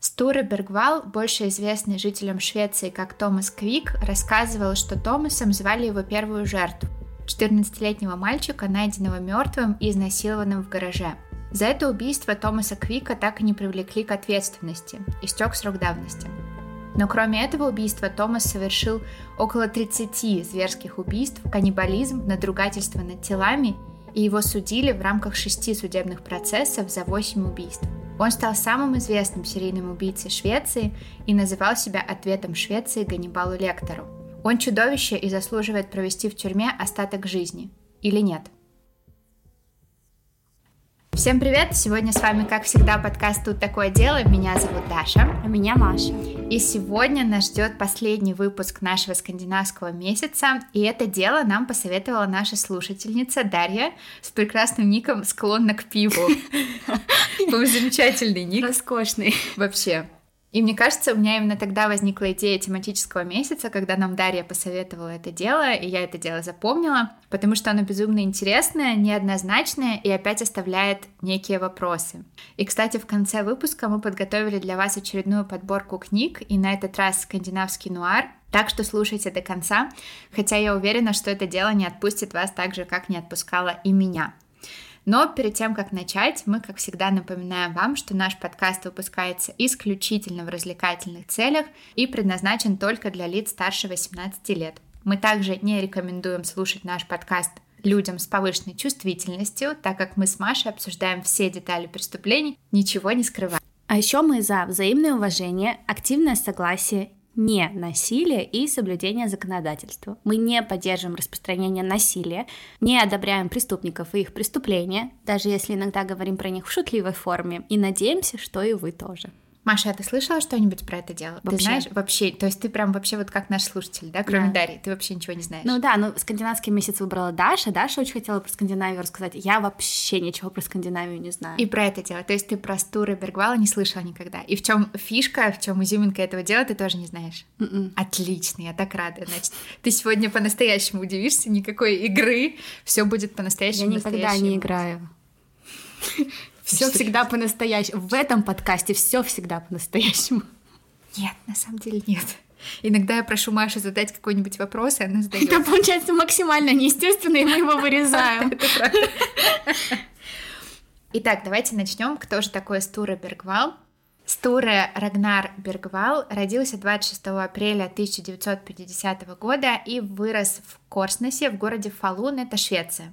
Стуре Бергвал, больше известный жителям Швеции как Томас Квик, рассказывал, что Томасом звали его первую жертву – 14-летнего мальчика, найденного мертвым и изнасилованным в гараже. За это убийство Томаса Квика так и не привлекли к ответственности, истек срок давности. Но кроме этого убийства Томас совершил около 30 зверских убийств, каннибализм, надругательство над телами, и его судили в рамках шести судебных процессов за 8 убийств. Он стал самым известным серийным убийцей Швеции и называл себя ответом Швеции Ганнибалу Лектору. Он чудовище и заслуживает провести в тюрьме остаток жизни. Или нет? Всем привет! Сегодня с вами, как всегда, подкаст «Тут такое дело». Меня зовут Даша. А меня Маша. И сегодня нас ждет последний выпуск нашего скандинавского месяца. И это дело нам посоветовала наша слушательница Дарья с прекрасным ником «Склонна к пиву». Замечательный ник. Роскошный. Вообще. И мне кажется, у меня именно тогда возникла идея тематического месяца, когда нам Дарья посоветовала это дело, и я это дело запомнила, потому что оно безумно интересное, неоднозначное и опять оставляет некие вопросы. И, кстати, в конце выпуска мы подготовили для вас очередную подборку книг, и на этот раз скандинавский нуар, так что слушайте до конца, хотя я уверена, что это дело не отпустит вас так же, как не отпускала и меня. Но перед тем, как начать, мы, как всегда, напоминаем вам, что наш подкаст выпускается исключительно в развлекательных целях и предназначен только для лиц старше 18 лет. Мы также не рекомендуем слушать наш подкаст людям с повышенной чувствительностью, так как мы с Машей обсуждаем все детали преступлений, ничего не скрываем. А еще мы за взаимное уважение, активное согласие не насилие и соблюдение законодательства. Мы не поддерживаем распространение насилия, не одобряем преступников и их преступления, даже если иногда говорим про них в шутливой форме, и надеемся, что и вы тоже. Маша, а ты слышала что-нибудь про это дело? Вообще. Ты знаешь вообще, то есть ты прям вообще вот как наш слушатель, да, кроме да. Дарьи, ты вообще ничего не знаешь? Ну да, ну скандинавский месяц выбрала Даша, Даша очень хотела про Скандинавию рассказать, я вообще ничего про Скандинавию не знаю. И про это дело, то есть ты про Стуры Бергвала не слышала никогда, и в чем фишка, в чем изюминка этого дела, ты тоже не знаешь? Mm-mm. М-м. Отлично, я так рада, значит, ты сегодня по-настоящему удивишься, никакой игры, все будет по-настоящему. Я никогда не играю. Все всегда по-настоящему. В этом подкасте все всегда по-настоящему. Нет, на самом деле нет. Иногда я прошу Машу задать какой-нибудь вопрос, и она задает. Это получается максимально неестественно, и мы его вырезаем. Итак, давайте начнем. Кто же такой Стура Бергвал? Стуре Рагнар Бергвал родился 26 апреля 1950 года и вырос в Корснесе в городе Фалун, это Швеция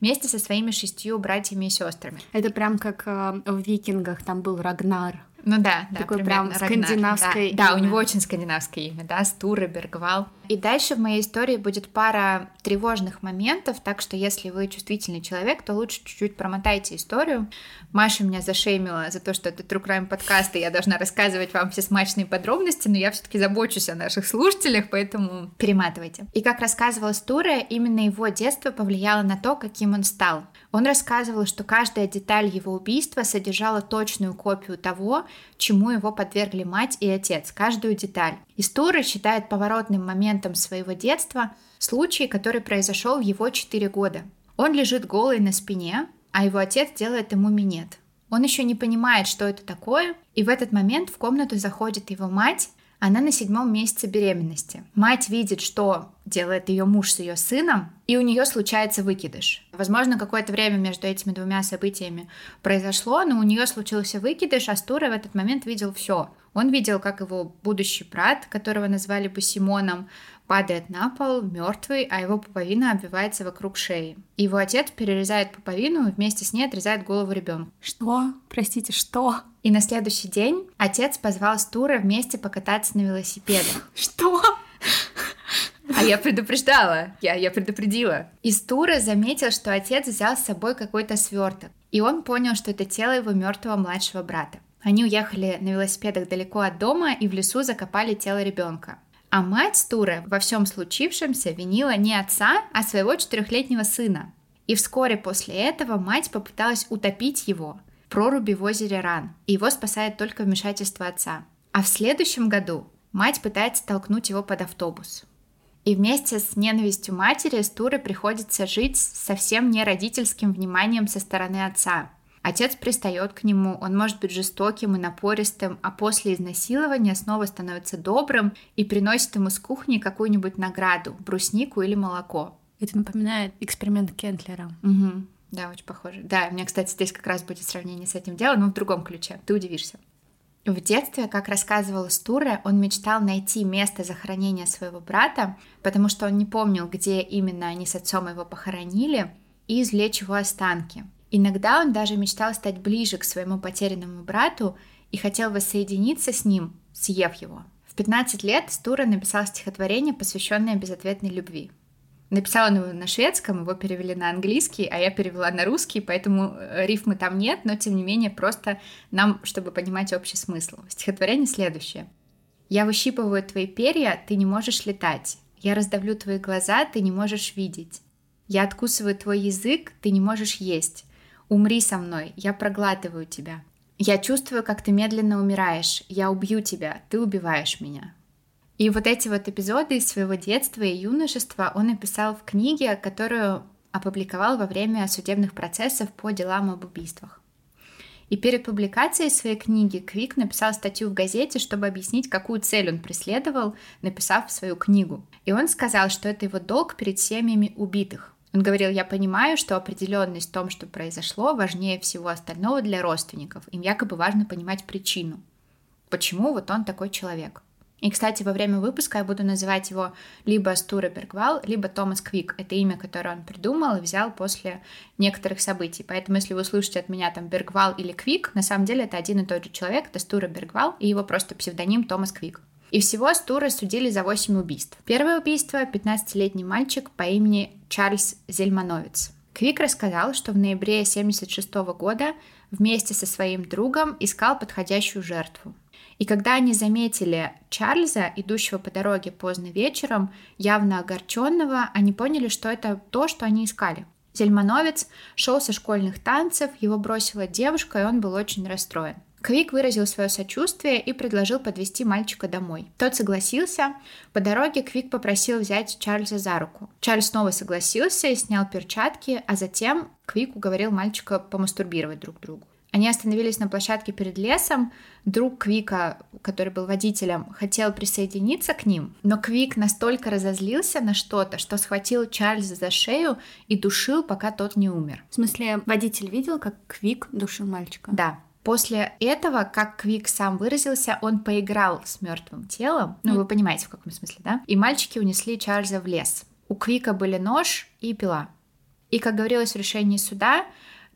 вместе со своими шестью братьями и сестрами. Это прям как э, в викингах, там был Рагнар. Ну да, да, такой прям скандинавское да, да, у него очень скандинавское имя, да, Стуре, Бергвал. И дальше в моей истории будет пара тревожных моментов, так что если вы чувствительный человек, то лучше чуть-чуть промотайте историю. Маша меня зашеймила за то, что это True Crime подкаст, и я должна рассказывать вам все смачные подробности, но я все-таки забочусь о наших слушателях, поэтому перематывайте. И как рассказывала Стуре, именно его детство повлияло на то, каким он стал. Он рассказывал, что каждая деталь его убийства содержала точную копию того, чему его подвергли мать и отец, каждую деталь. История считает поворотным моментом своего детства случай, который произошел в его 4 года. Он лежит голый на спине, а его отец делает ему минет. Он еще не понимает, что это такое, и в этот момент в комнату заходит его мать она на седьмом месяце беременности. Мать видит, что делает ее муж с ее сыном, и у нее случается выкидыш. Возможно, какое-то время между этими двумя событиями произошло, но у нее случился выкидыш, а Стура в этот момент видел все. Он видел, как его будущий брат, которого назвали бы Симоном, падает на пол, мертвый, а его пуповина обвивается вокруг шеи. Его отец перерезает пуповину и вместе с ней отрезает голову ребенка. Что? Простите, что? И на следующий день отец позвал Стура вместе покататься на велосипедах. Что? А я предупреждала, я, я предупредила. И Стура заметил, что отец взял с собой какой-то сверток. И он понял, что это тело его мертвого младшего брата. Они уехали на велосипедах далеко от дома и в лесу закопали тело ребенка. А мать Стуры во всем случившемся винила не отца, а своего четырехлетнего сына. И вскоре после этого мать попыталась утопить его в проруби в озере Ран. И его спасает только вмешательство отца. А в следующем году мать пытается толкнуть его под автобус. И вместе с ненавистью матери Стуре приходится жить совсем не родительским вниманием со стороны отца. Отец пристает к нему, он может быть жестоким и напористым, а после изнасилования снова становится добрым и приносит ему с кухни какую-нибудь награду, бруснику или молоко. Это напоминает эксперимент Кентлера. Угу. Да, очень похоже. Да, у меня, кстати, здесь как раз будет сравнение с этим делом, но в другом ключе. Ты удивишься. В детстве, как рассказывала Стуре, он мечтал найти место захоронения своего брата, потому что он не помнил, где именно они с отцом его похоронили, и извлечь его останки. Иногда он даже мечтал стать ближе к своему потерянному брату и хотел воссоединиться с ним, съев его. В 15 лет Стура написал стихотворение, посвященное безответной любви. Написал он его на шведском, его перевели на английский, а я перевела на русский, поэтому э, рифмы там нет, но тем не менее просто нам, чтобы понимать общий смысл. Стихотворение следующее. «Я выщипываю твои перья, ты не можешь летать. Я раздавлю твои глаза, ты не можешь видеть. Я откусываю твой язык, ты не можешь есть. Умри со мной, я проглатываю тебя. Я чувствую, как ты медленно умираешь. Я убью тебя, ты убиваешь меня. И вот эти вот эпизоды из своего детства и юношества он написал в книге, которую опубликовал во время судебных процессов по делам об убийствах. И перед публикацией своей книги Квик написал статью в газете, чтобы объяснить, какую цель он преследовал, написав свою книгу. И он сказал, что это его долг перед семьями убитых. Он говорил, я понимаю, что определенность в том, что произошло, важнее всего остального для родственников. Им якобы важно понимать причину. Почему вот он такой человек? И, кстати, во время выпуска я буду называть его либо Стура Бергвал, либо Томас Квик. Это имя, которое он придумал и взял после некоторых событий. Поэтому, если вы слышите от меня там Бергвал или Квик, на самом деле это один и тот же человек, это Стура Бергвал, и его просто псевдоним Томас Квик. И всего Стура судили за 8 убийств. Первое убийство — 15-летний мальчик по имени Чарльз Зельмановец. Квик рассказал, что в ноябре 1976 года вместе со своим другом искал подходящую жертву. И когда они заметили Чарльза, идущего по дороге поздно вечером, явно огорченного, они поняли, что это то, что они искали. Зельмановец шел со школьных танцев, его бросила девушка, и он был очень расстроен. Квик выразил свое сочувствие и предложил подвести мальчика домой. Тот согласился. По дороге Квик попросил взять Чарльза за руку. Чарльз снова согласился и снял перчатки, а затем Квик уговорил мальчика помастурбировать друг другу. Они остановились на площадке перед лесом. Друг Квика, который был водителем, хотел присоединиться к ним, но Квик настолько разозлился на что-то, что схватил Чарльза за шею и душил, пока тот не умер. В смысле, водитель видел, как Квик душил мальчика? Да. После этого, как Квик сам выразился, он поиграл с мертвым телом. Ну, вы понимаете, в каком смысле, да? И мальчики унесли Чарльза в лес. У Квика были нож и пила. И, как говорилось в решении суда,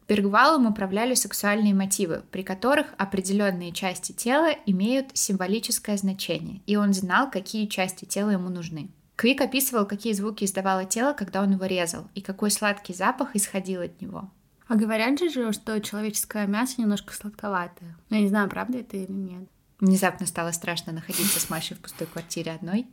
Бергвалом управляли сексуальные мотивы, при которых определенные части тела имеют символическое значение, и он знал, какие части тела ему нужны. Квик описывал, какие звуки издавало тело, когда он его резал, и какой сладкий запах исходил от него. А говорят же, что человеческое мясо немножко сладковатое. Я не знаю, правда это или нет. Внезапно стало страшно находиться с Машей в пустой квартире одной.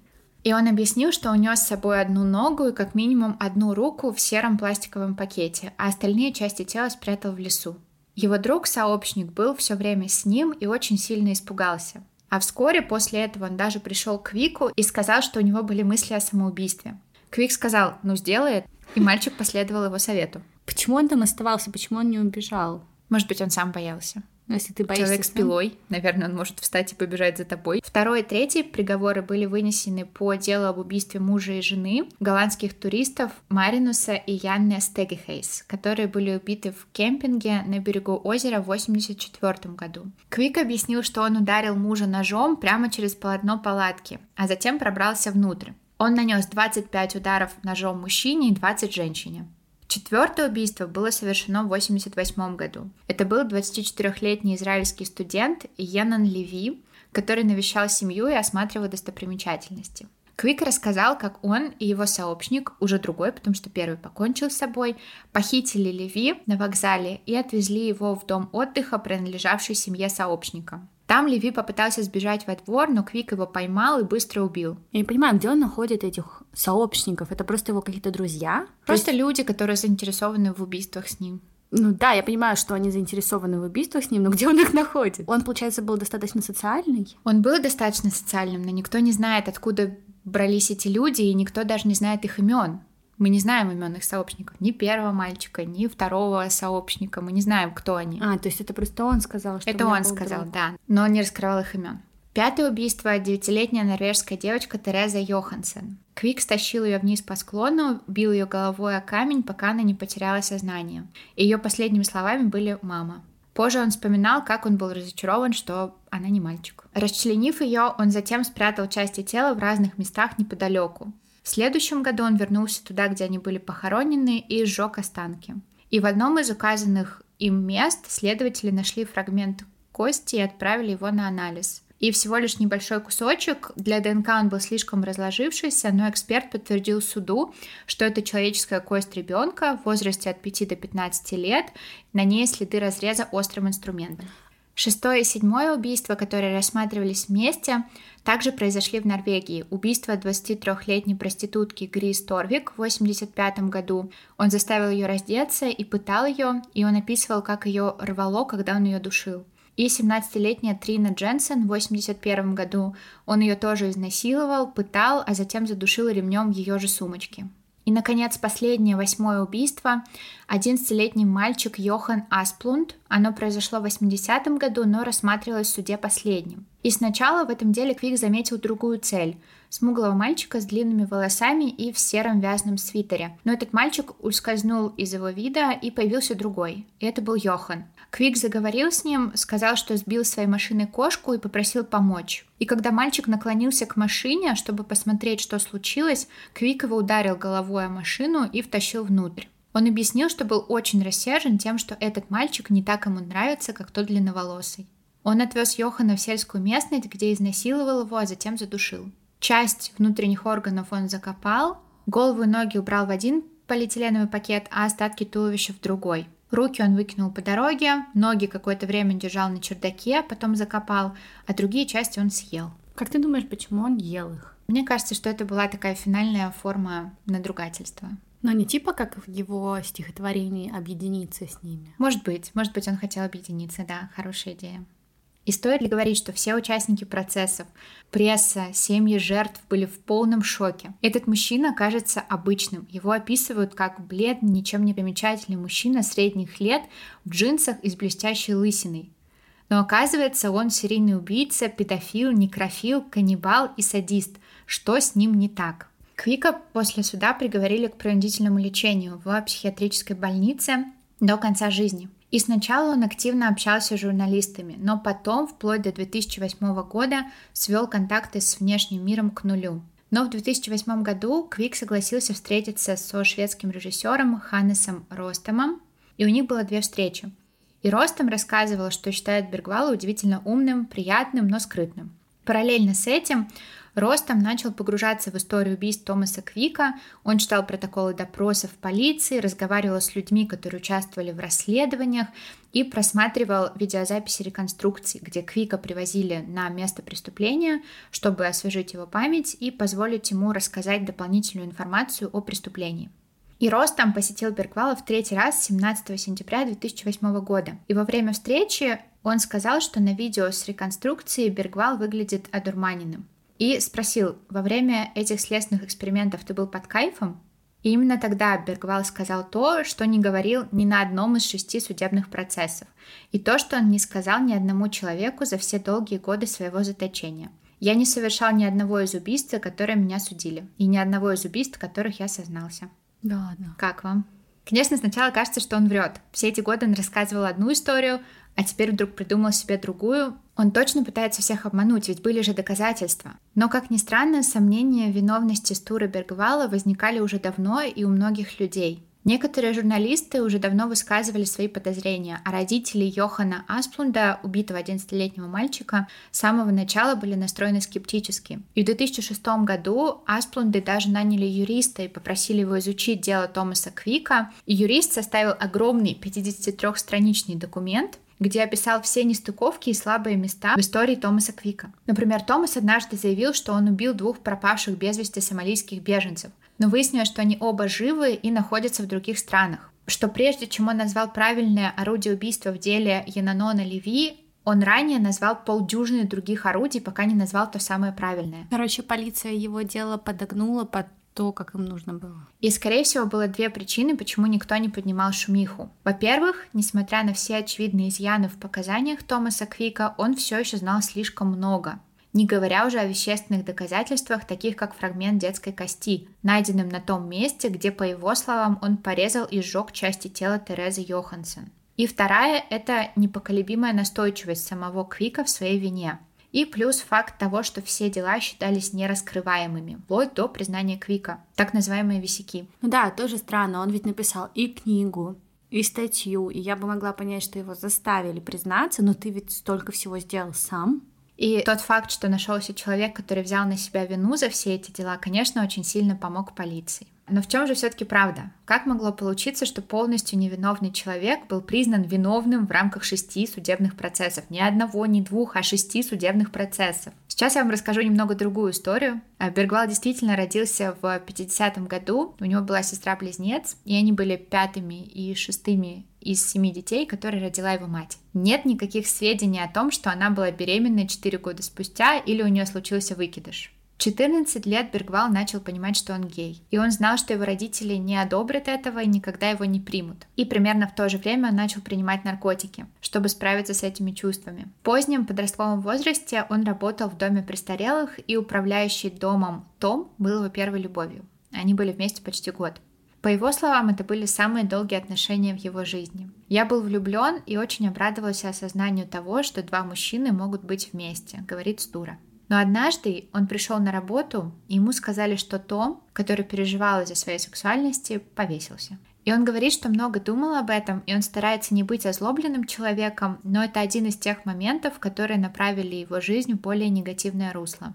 И он объяснил, что унес с собой одну ногу и как минимум одну руку в сером пластиковом пакете, а остальные части тела спрятал в лесу. Его друг-сообщник был все время с ним и очень сильно испугался. А вскоре после этого он даже пришел к Вику и сказал, что у него были мысли о самоубийстве. Квик сказал, ну сделает, и мальчик последовал его совету. Почему он там оставался, почему он не убежал? Может быть, он сам боялся. Но если ты боишься Человек с пилой, наверное, он может встать и побежать за тобой. Второй и третий приговоры были вынесены по делу об убийстве мужа и жены голландских туристов Маринуса и Янны Стегехейс, которые были убиты в кемпинге на берегу озера в 1984 году. Квик объяснил, что он ударил мужа ножом прямо через полотно палатки, а затем пробрался внутрь. Он нанес 25 ударов ножом мужчине и 20 женщине. Четвертое убийство было совершено в 1988 году. Это был 24-летний израильский студент Йеннан Леви, который навещал семью и осматривал достопримечательности. Квик рассказал, как он и его сообщник, уже другой, потому что первый покончил с собой, похитили Леви на вокзале и отвезли его в дом отдыха, принадлежавший семье сообщника. Там Леви попытался сбежать во двор, но Квик его поймал и быстро убил. Я не понимаю, где он находит этих сообщников? Это просто его какие-то друзья? Просто есть... люди, которые заинтересованы в убийствах с ним. Ну да, я понимаю, что они заинтересованы в убийствах с ним, но где он их находит? Он, получается, был достаточно социальный? Он был достаточно социальным, но никто не знает, откуда брались эти люди, и никто даже не знает их имен. Мы не знаем имен их сообщников, ни первого мальчика, ни второго сообщника. Мы не знаем, кто они. А, то есть это просто он сказал, что Это он сказал, друг. да, но он не раскрывал их имен. Пятое убийство – девятилетняя норвежская девочка Тереза Йохансен. Квик стащил ее вниз по склону, бил ее головой о камень, пока она не потеряла сознание. Ее последними словами были «мама». Позже он вспоминал, как он был разочарован, что она не мальчик. Расчленив ее, он затем спрятал части тела в разных местах неподалеку. В следующем году он вернулся туда, где они были похоронены, и сжег останки. И в одном из указанных им мест следователи нашли фрагмент кости и отправили его на анализ. И всего лишь небольшой кусочек, для ДНК он был слишком разложившийся, но эксперт подтвердил суду, что это человеческая кость ребенка в возрасте от 5 до 15 лет, на ней следы разреза острым инструментом. Шестое и седьмое убийство, которые рассматривались вместе, также произошли в Норвегии. Убийство 23-летней проститутки Грис Торвик в 1985 году. Он заставил ее раздеться и пытал ее, и он описывал, как ее рвало, когда он ее душил. И 17-летняя Трина Дженсен в 1981 году. Он ее тоже изнасиловал, пытал, а затем задушил ремнем ее же сумочки. И, наконец, последнее, восьмое убийство. 11-летний мальчик Йохан Асплунд. Оно произошло в 80-м году, но рассматривалось в суде последним. И сначала в этом деле Квик заметил другую цель – смуглого мальчика с длинными волосами и в сером вязаном свитере. Но этот мальчик ускользнул из его вида, и появился другой. И это был Йохан. Квик заговорил с ним, сказал, что сбил своей машиной кошку и попросил помочь. И когда мальчик наклонился к машине, чтобы посмотреть, что случилось, Квик его ударил головой о машину и втащил внутрь. Он объяснил, что был очень рассержен тем, что этот мальчик не так ему нравится, как тот длинноволосый. Он отвез Йохана в сельскую местность, где изнасиловал его, а затем задушил. Часть внутренних органов он закопал, голову и ноги убрал в один полиэтиленовый пакет, а остатки туловища в другой – Руки он выкинул по дороге, ноги какое-то время держал на чердаке, потом закопал, а другие части он съел. Как ты думаешь, почему он ел их? Мне кажется, что это была такая финальная форма надругательства. Но не типа как в его стихотворении объединиться с ними. Может быть, может быть, он хотел объединиться, да, хорошая идея. И стоит ли говорить, что все участники процессов, пресса, семьи жертв были в полном шоке. Этот мужчина кажется обычным. Его описывают как бледный, ничем не примечательный мужчина средних лет в джинсах и с блестящей лысиной. Но оказывается, он серийный убийца, педофил, некрофил, каннибал и садист. Что с ним не так? Квика после суда приговорили к принудительному лечению в психиатрической больнице до конца жизни. И сначала он активно общался с журналистами, но потом, вплоть до 2008 года, свел контакты с внешним миром к нулю. Но в 2008 году Квик согласился встретиться со шведским режиссером Ханнесом Ростомом, и у них было две встречи. И Ростом рассказывал, что считает Бергвала удивительно умным, приятным, но скрытным. Параллельно с этим Ростом начал погружаться в историю убийств Томаса Квика. Он читал протоколы допросов полиции, разговаривал с людьми, которые участвовали в расследованиях и просматривал видеозаписи реконструкций, где Квика привозили на место преступления, чтобы освежить его память и позволить ему рассказать дополнительную информацию о преступлении. И Ростом посетил Бергвала в третий раз 17 сентября 2008 года. И во время встречи он сказал, что на видео с реконструкцией Бергвал выглядит одурманенным и спросил, во время этих следственных экспериментов ты был под кайфом? И именно тогда Бергвал сказал то, что не говорил ни на одном из шести судебных процессов, и то, что он не сказал ни одному человеку за все долгие годы своего заточения. Я не совершал ни одного из убийств, которые меня судили, и ни одного из убийств, которых я сознался. Да ладно. Как вам? Конечно, сначала кажется, что он врет. Все эти годы он рассказывал одну историю, а теперь вдруг придумал себе другую. Он точно пытается всех обмануть, ведь были же доказательства. Но, как ни странно, сомнения в виновности Стура Бергвала возникали уже давно и у многих людей. Некоторые журналисты уже давно высказывали свои подозрения, а родители Йохана Асплунда, убитого 11-летнего мальчика, с самого начала были настроены скептически. И в 2006 году Асплунды даже наняли юриста и попросили его изучить дело Томаса Квика. И юрист составил огромный 53-страничный документ, где описал все нестыковки и слабые места в истории Томаса Квика. Например, Томас однажды заявил, что он убил двух пропавших без вести сомалийских беженцев, но выяснилось, что они оба живы и находятся в других странах. Что прежде чем он назвал правильное орудие убийства в деле Янанона Леви, он ранее назвал полдюжины других орудий, пока не назвал то самое правильное. Короче, полиция его дело подогнула под то, как им нужно было. И, скорее всего, было две причины, почему никто не поднимал шумиху. Во-первых, несмотря на все очевидные изъяны в показаниях Томаса Квика, он все еще знал слишком много. Не говоря уже о вещественных доказательствах, таких как фрагмент детской кости, найденным на том месте, где, по его словам, он порезал и сжег части тела Терезы Йоханссон. И вторая – это непоколебимая настойчивость самого Квика в своей вине. И плюс факт того, что все дела считались нераскрываемыми, вплоть до признания Квика, так называемые висяки. Ну да, тоже странно, он ведь написал и книгу, и статью, и я бы могла понять, что его заставили признаться, но ты ведь столько всего сделал сам. И тот факт, что нашелся человек, который взял на себя вину за все эти дела, конечно, очень сильно помог полиции. Но в чем же все-таки правда? Как могло получиться, что полностью невиновный человек был признан виновным в рамках шести судебных процессов? Ни одного, ни двух, а шести судебных процессов. Сейчас я вам расскажу немного другую историю. А, Бергвал действительно родился в 50-м году. У него была сестра-близнец, и они были пятыми и шестыми из семи детей, которые родила его мать. Нет никаких сведений о том, что она была беременна 4 года спустя или у нее случился выкидыш. 14 лет Бергвал начал понимать, что он гей. И он знал, что его родители не одобрят этого и никогда его не примут. И примерно в то же время он начал принимать наркотики, чтобы справиться с этими чувствами. В позднем подростковом возрасте он работал в доме престарелых, и управляющий домом Том был его первой любовью. Они были вместе почти год. По его словам, это были самые долгие отношения в его жизни. Я был влюблен и очень обрадовался осознанию того, что два мужчины могут быть вместе, говорит Стура. Но однажды он пришел на работу, и ему сказали, что Том, который переживал из-за своей сексуальности, повесился. И он говорит, что много думал об этом, и он старается не быть озлобленным человеком, но это один из тех моментов, которые направили его жизнь в более негативное русло.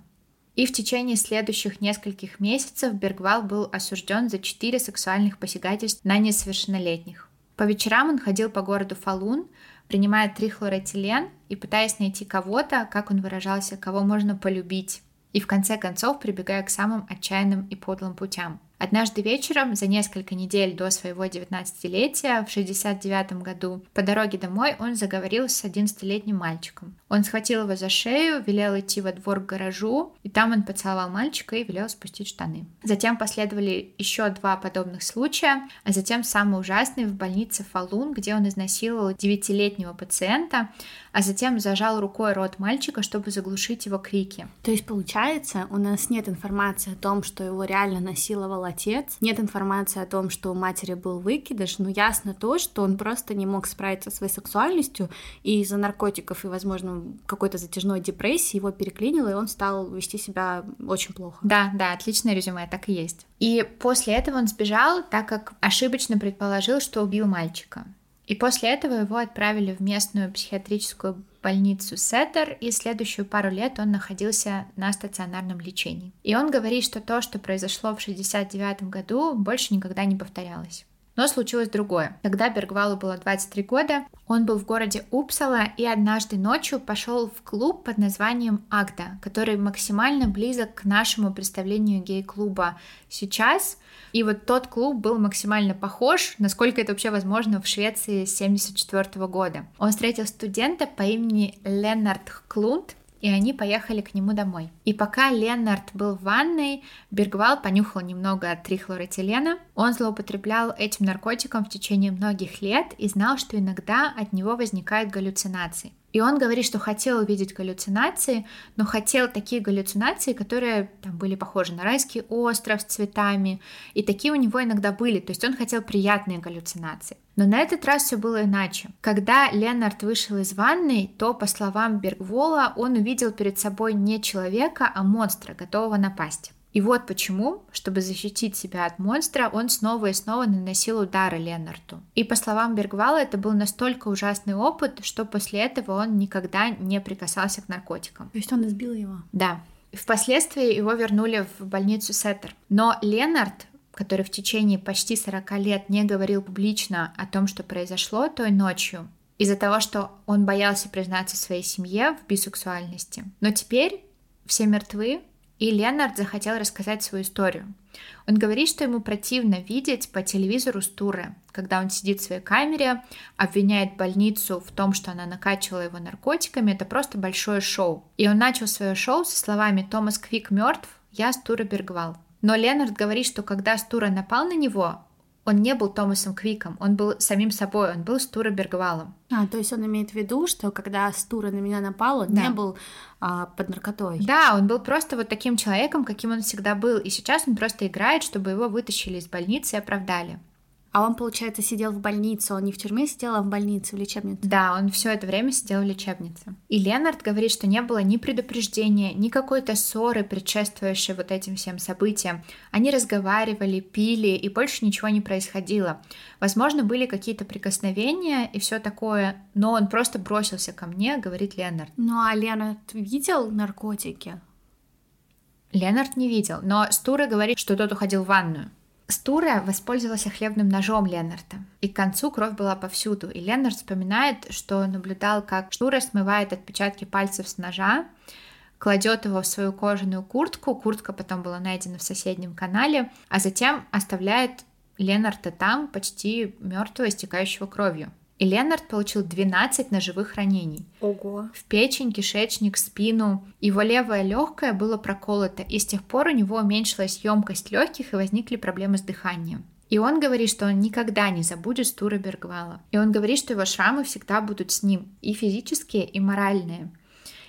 И в течение следующих нескольких месяцев Бергвал был осужден за четыре сексуальных посягательств на несовершеннолетних. По вечерам он ходил по городу Фалун, принимая трихлоротилен и пытаясь найти кого-то, как он выражался, кого можно полюбить, и в конце концов прибегая к самым отчаянным и подлым путям – Однажды вечером, за несколько недель до своего 19-летия, в 69 году, по дороге домой он заговорил с 11-летним мальчиком. Он схватил его за шею, велел идти во двор к гаражу, и там он поцеловал мальчика и велел спустить штаны. Затем последовали еще два подобных случая, а затем самый ужасный в больнице Фалун, где он изнасиловал 9-летнего пациента, а затем зажал рукой рот мальчика, чтобы заглушить его крики. То есть, получается, у нас нет информации о том, что его реально насиловала отец. Нет информации о том, что у матери был выкидыш, но ясно то, что он просто не мог справиться со своей сексуальностью, и из-за наркотиков и, возможно, какой-то затяжной депрессии его переклинило, и он стал вести себя очень плохо. Да, да, отличное резюме, так и есть. И после этого он сбежал, так как ошибочно предположил, что убил мальчика. И после этого его отправили в местную психиатрическую больницу Сеттер, и следующую пару лет он находился на стационарном лечении. И он говорит, что то, что произошло в 1969 году, больше никогда не повторялось. Но случилось другое. Когда Бергвалу было 23 года, он был в городе Упсала и однажды ночью пошел в клуб под названием Агда, который максимально близок к нашему представлению гей-клуба сейчас. И вот тот клуб был максимально похож, насколько это вообще возможно в Швеции с 1974 года. Он встретил студента по имени Леннард Клунд, и они поехали к нему домой. И пока Леннард был в ванной, Бергвал понюхал немного трихлоротилена. Он злоупотреблял этим наркотиком в течение многих лет и знал, что иногда от него возникают галлюцинации. И он говорит, что хотел увидеть галлюцинации, но хотел такие галлюцинации, которые там были похожи на райский остров с цветами. И такие у него иногда были. То есть он хотел приятные галлюцинации. Но на этот раз все было иначе. Когда Ленард вышел из ванной, то, по словам Бергвола, он увидел перед собой не человека, а монстра, готового напасть. И вот почему, чтобы защитить себя от монстра, он снова и снова наносил удары Ленарту. И по словам Бергвала, это был настолько ужасный опыт, что после этого он никогда не прикасался к наркотикам. То есть он избил его? Да. Впоследствии его вернули в больницу Сеттер. Но Ленард, который в течение почти 40 лет не говорил публично о том, что произошло той ночью, из-за того, что он боялся признаться своей семье в бисексуальности. Но теперь все мертвы, и Ленард захотел рассказать свою историю. Он говорит, что ему противно видеть по телевизору Стуры, когда он сидит в своей камере, обвиняет больницу в том, что она накачивала его наркотиками. Это просто большое шоу. И он начал свое шоу со словами «Томас Квик мертв, я Стура Бергвал». Но Ленард говорит, что когда Стура напал на него, он не был Томасом Квиком, он был самим собой, он был Стура Бергвалом. А, то есть он имеет в виду, что когда Стура на меня напал, он да. не был а, под наркотой. Да, он был просто вот таким человеком, каким он всегда был, и сейчас он просто играет, чтобы его вытащили из больницы и оправдали. А он, получается, сидел в больнице, он не в тюрьме сидел, а в больнице, в лечебнице. Да, он все это время сидел в лечебнице. И Ленард говорит, что не было ни предупреждения, ни какой-то ссоры, предшествующей вот этим всем событиям. Они разговаривали, пили, и больше ничего не происходило. Возможно, были какие-то прикосновения и все такое, но он просто бросился ко мне, говорит Ленард. Ну а Ленард видел наркотики? Ленард не видел, но Стура говорит, что тот уходил в ванную. Стура воспользовался хлебным ножом Ленарта, и к концу кровь была повсюду. И Ленард вспоминает, что наблюдал, как Стура смывает отпечатки пальцев с ножа, кладет его в свою кожаную куртку, куртка потом была найдена в соседнем канале, а затем оставляет Ленарта там, почти мертвого, истекающего кровью. И Ленард получил 12 ножевых ранений. Ого. В печень, кишечник, спину. Его левое легкое было проколото, и с тех пор у него уменьшилась емкость легких и возникли проблемы с дыханием. И он говорит, что он никогда не забудет Стура Бергвала. И он говорит, что его шрамы всегда будут с ним, и физические, и моральные.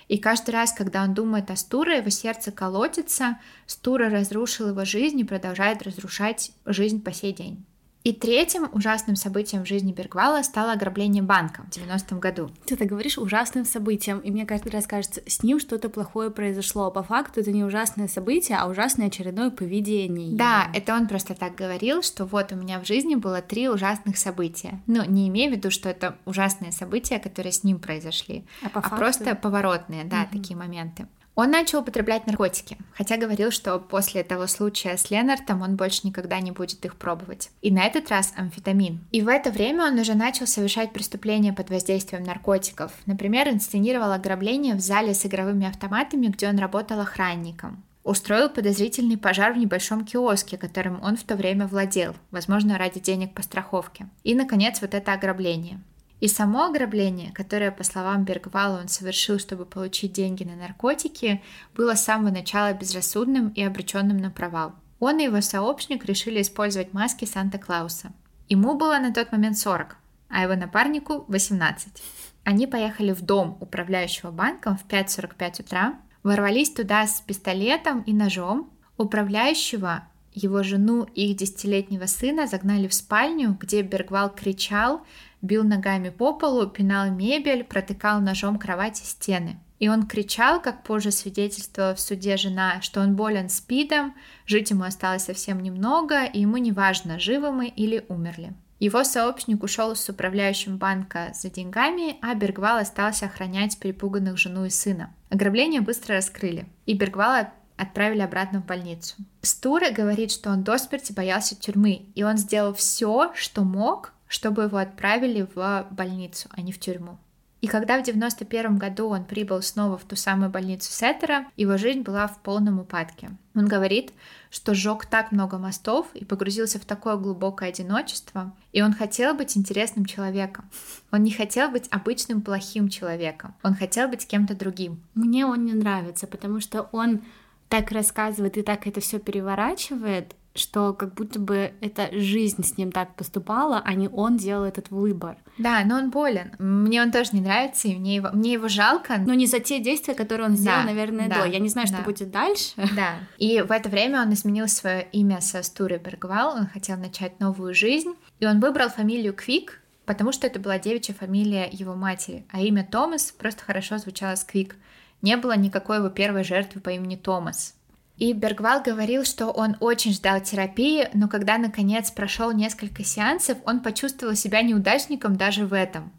И каждый раз, когда он думает о Стуре, его сердце колотится, Стура разрушил его жизнь и продолжает разрушать жизнь по сей день. И третьим ужасным событием в жизни Бергвала стало ограбление банка в 90-м году. Ты так говоришь ужасным событием, и мне каждый раз кажется, с ним что-то плохое произошло. По факту это не ужасное событие, а ужасное очередное поведение. Да, это он просто так говорил, что вот у меня в жизни было три ужасных события. Ну, не имея в виду, что это ужасные события, которые с ним произошли, а, по а факту... просто поворотные, да, угу. такие моменты. Он начал употреблять наркотики, хотя говорил, что после того случая с Ленартом он больше никогда не будет их пробовать. И на этот раз амфетамин. И в это время он уже начал совершать преступления под воздействием наркотиков. Например, инсценировал ограбление в зале с игровыми автоматами, где он работал охранником устроил подозрительный пожар в небольшом киоске, которым он в то время владел, возможно, ради денег по страховке. И, наконец, вот это ограбление. И само ограбление, которое, по словам Бергвала, он совершил, чтобы получить деньги на наркотики, было с самого начала безрассудным и обреченным на провал. Он и его сообщник решили использовать маски Санта-Клауса. Ему было на тот момент 40, а его напарнику 18. Они поехали в дом управляющего банком в 5.45 утра, ворвались туда с пистолетом и ножом. Управляющего, его жену и их десятилетнего сына загнали в спальню, где Бергвал кричал, бил ногами по полу, пинал мебель, протыкал ножом кровати стены. И он кричал, как позже свидетельствовала в суде жена, что он болен спидом, жить ему осталось совсем немного, и ему не важно, живы мы или умерли. Его сообщник ушел с управляющим банка за деньгами, а Бергвал остался охранять перепуганных жену и сына. Ограбление быстро раскрыли, и Бергвала отправили обратно в больницу. Стура говорит, что он до смерти боялся тюрьмы, и он сделал все, что мог, чтобы его отправили в больницу, а не в тюрьму. И когда в 91 году он прибыл снова в ту самую больницу Сеттера, его жизнь была в полном упадке. Он говорит, что сжег так много мостов и погрузился в такое глубокое одиночество, и он хотел быть интересным человеком. Он не хотел быть обычным плохим человеком, он хотел быть кем-то другим. Мне он не нравится, потому что он так рассказывает и так это все переворачивает, что как будто бы эта жизнь с ним так поступала, а не он делал этот выбор. Да, но он болен. Мне он тоже не нравится, и мне его, мне его жалко. Но не за те действия, которые он сделал, да, наверное, да, до. Я не знаю, что да. будет дальше. Да. И в это время он изменил свое имя со Стуры Бергвал. Он хотел начать новую жизнь. И он выбрал фамилию Квик, потому что это была девичья фамилия его матери, а имя Томас просто хорошо звучало с Квик. Не было никакой его первой жертвы по имени Томас. И Бергвал говорил, что он очень ждал терапии, но когда наконец прошел несколько сеансов, он почувствовал себя неудачником даже в этом.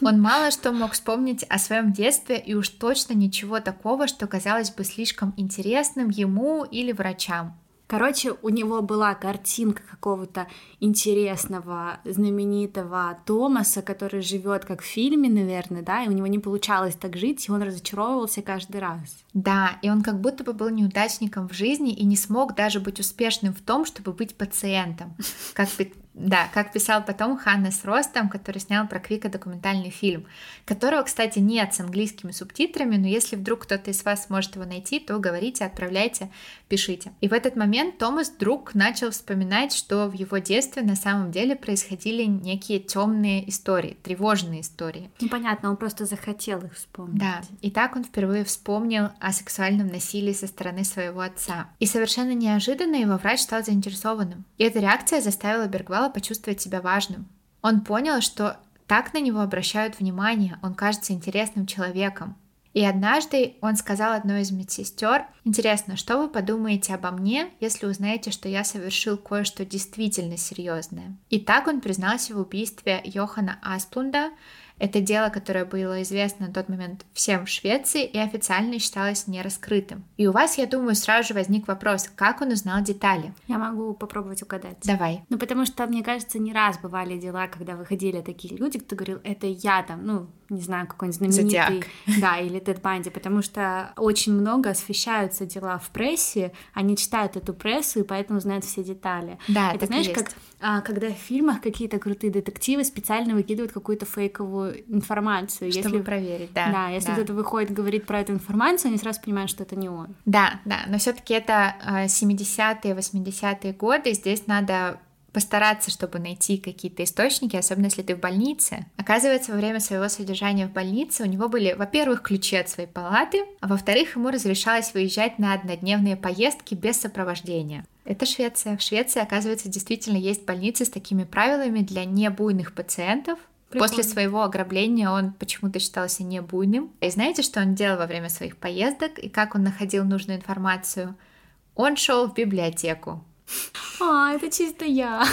Он мало что мог вспомнить о своем детстве и уж точно ничего такого, что казалось бы слишком интересным ему или врачам. Короче, у него была картинка какого-то интересного, знаменитого Томаса, который живет как в фильме, наверное, да, и у него не получалось так жить, и он разочаровывался каждый раз. Да, и он как будто бы был неудачником в жизни и не смог даже быть успешным в том, чтобы быть пациентом. Как бы Да, как писал потом Ханнес Ростом, который снял про Квика документальный фильм, которого, кстати, нет с английскими субтитрами, но если вдруг кто-то из вас сможет его найти, то говорите, отправляйте, пишите. И в этот момент Томас вдруг начал вспоминать, что в его детстве на самом деле происходили некие темные истории, тревожные истории. Непонятно, он просто захотел их вспомнить. Да, и так он впервые вспомнил о сексуальном насилии со стороны своего отца. И совершенно неожиданно его врач стал заинтересованным. И эта реакция заставила Бергвала почувствовать себя важным. Он понял, что так на него обращают внимание, он кажется интересным человеком. И однажды он сказал одной из медсестер, интересно, что вы подумаете обо мне, если узнаете, что я совершил кое-что действительно серьезное. И так он признался в убийстве Йохана Асплунда, это дело, которое было известно на тот момент всем в Швеции и официально считалось нераскрытым. И у вас, я думаю, сразу же возник вопрос, как он узнал детали? Я могу попробовать угадать. Давай. Ну, потому что, мне кажется, не раз бывали дела, когда выходили такие люди, кто говорил, это я там, ну, не знаю, какой-нибудь знаменитый... Зодиак. Да, или Тед Банди, потому что очень много освещаются дела в прессе, они читают эту прессу, и поэтому знают все детали. Да, это знаешь, как а, когда в фильмах какие-то крутые детективы специально выкидывают какую-то фейковую информацию. Чтобы если... проверить, да. Да, если да. кто-то выходит, говорит про эту информацию, они сразу понимают, что это не он. Да, да, но все таки это 70-е, а, 80-е годы, здесь надо постараться, чтобы найти какие-то источники, особенно если ты в больнице. Оказывается, во время своего содержания в больнице у него были, во-первых, ключи от своей палаты, а во-вторых, ему разрешалось выезжать на однодневные поездки без сопровождения. Это Швеция. В Швеции, оказывается, действительно есть больницы с такими правилами для небуйных пациентов. Прикольно. После своего ограбления он почему-то считался небуйным. И знаете, что он делал во время своих поездок и как он находил нужную информацию? Он шел в библиотеку. А, это чисто я.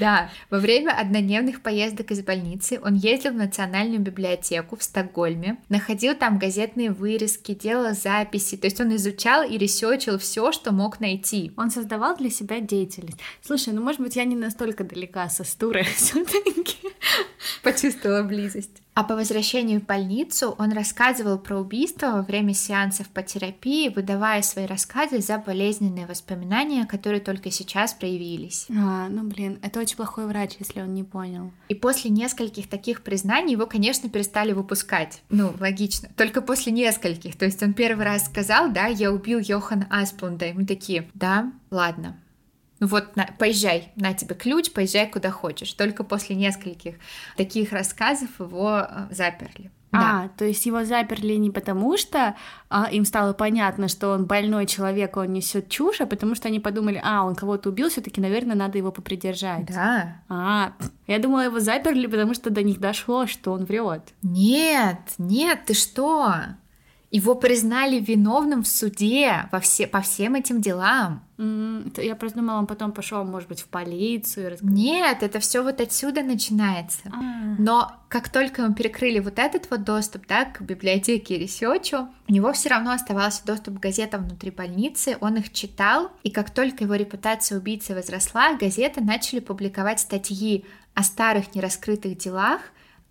Да, во время однодневных поездок из больницы он ездил в Национальную библиотеку в Стокгольме, находил там газетные вырезки, делал записи, то есть он изучал и ресечил все, что мог найти. Он создавал для себя деятельность. Слушай, ну может быть я не настолько далека со Стурой все-таки. Почувствовала близость. А по возвращению в больницу он рассказывал про убийство во время сеансов по терапии, выдавая свои рассказы за болезненные воспоминания, которые только сейчас проявились. А, ну блин, это очень плохой врач, если он не понял. И после нескольких таких признаний его, конечно, перестали выпускать. Ну, логично. Только после нескольких. То есть он первый раз сказал, да, я убил Йохана Аспунда. И мы такие, да, ладно, ну вот, на, поезжай, на тебе ключ, поезжай куда хочешь. Только после нескольких таких рассказов его э, заперли. А, да. то есть его заперли не потому, что а, им стало понятно, что он больной человек, он несет чушь, а потому что они подумали, а, он кого-то убил, все-таки, наверное, надо его попридержать. Да. А, я думала, его заперли, потому что до них дошло, что он врет. Нет, нет, ты что? Его признали виновным в суде во все, по всем этим делам. Мм, я просто думала, он потом пошел, может быть, в полицию. Рассказать. Нет, это все вот отсюда начинается. А. Но как только мы перекрыли вот этот вот доступ да, к библиотеке и research у, у него все равно оставался доступ к газетам внутри больницы, он их читал, и как только его репутация убийцы возросла, газеты начали публиковать статьи о старых нераскрытых делах,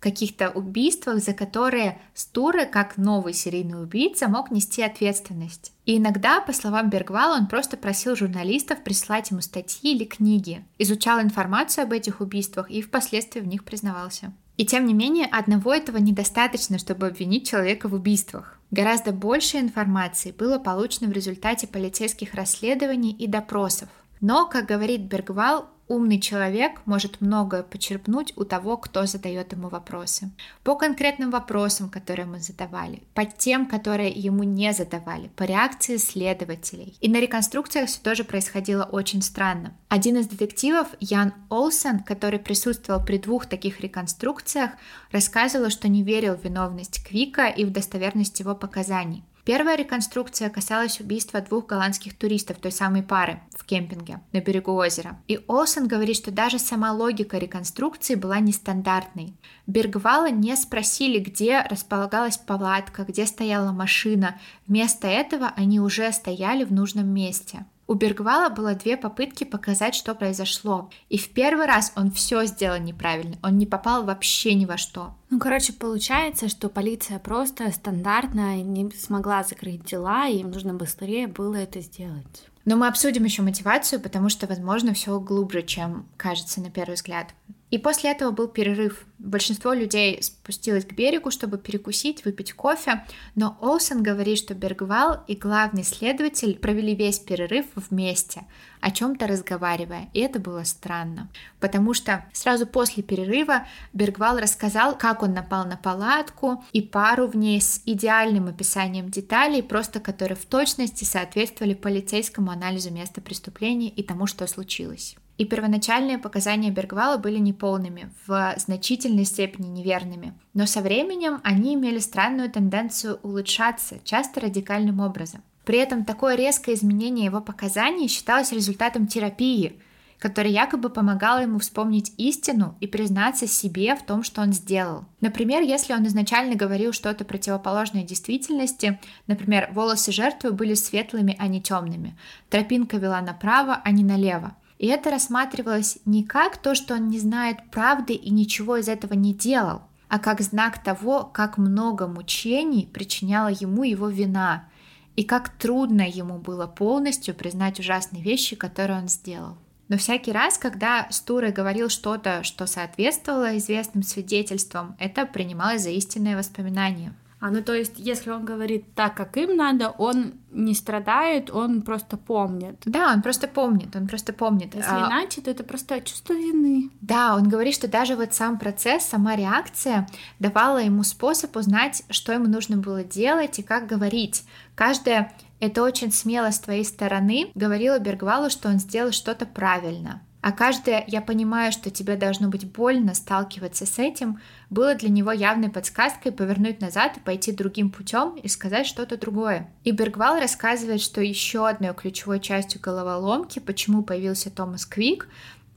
каких-то убийствах, за которые Стуры, как новый серийный убийца, мог нести ответственность. И иногда, по словам Бергвала, он просто просил журналистов прислать ему статьи или книги, изучал информацию об этих убийствах и впоследствии в них признавался. И тем не менее, одного этого недостаточно, чтобы обвинить человека в убийствах. Гораздо больше информации было получено в результате полицейских расследований и допросов. Но, как говорит Бергвал, Умный человек может многое почерпнуть у того, кто задает ему вопросы. По конкретным вопросам, которые мы задавали, по тем, которые ему не задавали, по реакции следователей. И на реконструкциях все тоже происходило очень странно. Один из детективов, Ян Олсен, который присутствовал при двух таких реконструкциях, рассказывал, что не верил в виновность Квика и в достоверность его показаний. Первая реконструкция касалась убийства двух голландских туристов той самой пары в кемпинге на берегу озера. И Олсен говорит, что даже сама логика реконструкции была нестандартной. Бергвала не спросили, где располагалась палатка, где стояла машина. Вместо этого они уже стояли в нужном месте. У Бергвала было две попытки показать, что произошло. И в первый раз он все сделал неправильно. Он не попал вообще ни во что. Ну, короче, получается, что полиция просто стандартно не смогла закрыть дела, и им нужно быстрее было это сделать. Но мы обсудим еще мотивацию, потому что, возможно, все глубже, чем кажется на первый взгляд. И после этого был перерыв. Большинство людей спустилось к берегу, чтобы перекусить, выпить кофе, но Олсен говорит, что Бергвал и главный следователь провели весь перерыв вместе, о чем-то разговаривая, и это было странно, потому что сразу после перерыва Бергвал рассказал, как он напал на палатку и пару в ней с идеальным описанием деталей, просто которые в точности соответствовали полицейскому анализу места преступления и тому, что случилось. И первоначальные показания Бергвала были неполными, в значительной степени неверными. Но со временем они имели странную тенденцию улучшаться, часто радикальным образом. При этом такое резкое изменение его показаний считалось результатом терапии, которая якобы помогала ему вспомнить истину и признаться себе в том, что он сделал. Например, если он изначально говорил что-то противоположное действительности, например, волосы жертвы были светлыми, а не темными, тропинка вела направо, а не налево, и это рассматривалось не как то, что он не знает правды и ничего из этого не делал, а как знак того, как много мучений причиняла ему его вина, и как трудно ему было полностью признать ужасные вещи, которые он сделал. Но всякий раз, когда Стуры говорил что-то, что соответствовало известным свидетельствам, это принималось за истинное воспоминание. А ну то есть, если он говорит так, как им надо, он не страдает, он просто помнит. Да, он просто помнит, он просто помнит. Если а... иначе, то это просто чувство вины. Да, он говорит, что даже вот сам процесс, сама реакция давала ему способ узнать, что ему нужно было делать и как говорить. Каждая это очень смело с твоей стороны говорила Бергвалу, что он сделал что-то правильно. А каждое «я понимаю, что тебе должно быть больно сталкиваться с этим» было для него явной подсказкой повернуть назад и пойти другим путем и сказать что-то другое. И Бергвал рассказывает, что еще одной ключевой частью головоломки, почему появился Томас Квик,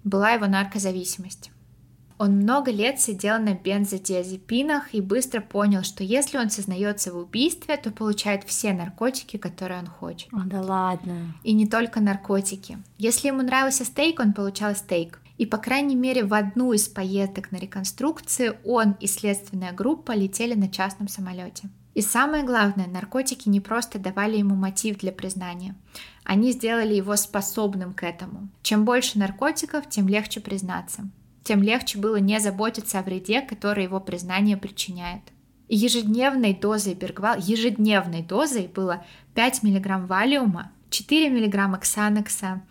была его наркозависимость. Он много лет сидел на бензодиазепинах и быстро понял, что если он сознается в убийстве, то получает все наркотики, которые он хочет. О, да ладно. И не только наркотики. Если ему нравился стейк, он получал стейк. И, по крайней мере, в одну из поездок на реконструкции он и следственная группа летели на частном самолете. И самое главное, наркотики не просто давали ему мотив для признания. Они сделали его способным к этому. Чем больше наркотиков, тем легче признаться тем легче было не заботиться о вреде, который его признание причиняет. ежедневной дозой Бергвал, ежедневной дозой было 5 мг валиума, 4 мг ксанекса,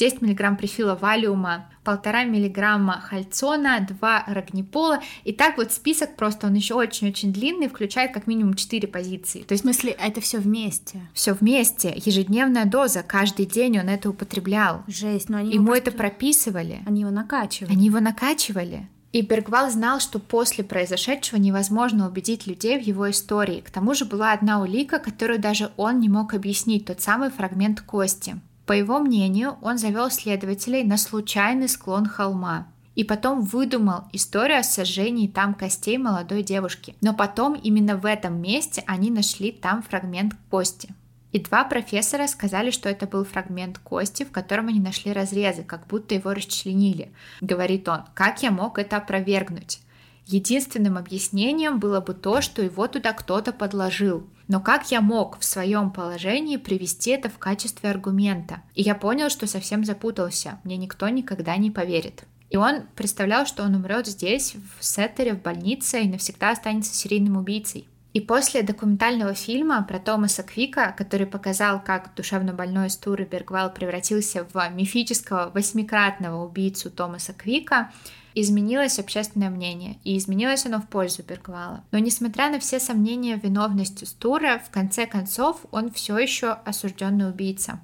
10 мг префила валиума, 1,5 мг хальцона, 2 рогнипола. И так вот список просто, он еще очень-очень длинный, включает как минимум 4 позиции. То есть, в смысле, это все вместе? Все вместе. Ежедневная доза. Каждый день он это употреблял. Жесть, но они Ему просто... это прописывали. Они его накачивали. Они его накачивали. И Бергвал знал, что после произошедшего невозможно убедить людей в его истории. К тому же была одна улика, которую даже он не мог объяснить, тот самый фрагмент кости. По его мнению, он завел следователей на случайный склон холма и потом выдумал историю о сожжении там костей молодой девушки. Но потом именно в этом месте они нашли там фрагмент кости. И два профессора сказали, что это был фрагмент кости, в котором они нашли разрезы, как будто его расчленили. Говорит он, как я мог это опровергнуть? Единственным объяснением было бы то, что его туда кто-то подложил. Но как я мог в своем положении привести это в качестве аргумента? И я понял, что совсем запутался. Мне никто никогда не поверит. И он представлял, что он умрет здесь, в Сеттере, в больнице, и навсегда останется серийным убийцей. И после документального фильма про Томаса Квика, который показал, как душевно больной Стуры Бергвал превратился в мифического восьмикратного убийцу Томаса Квика, изменилось общественное мнение, и изменилось оно в пользу Бергвала. Но несмотря на все сомнения в виновности Стура, в конце концов он все еще осужденный убийца.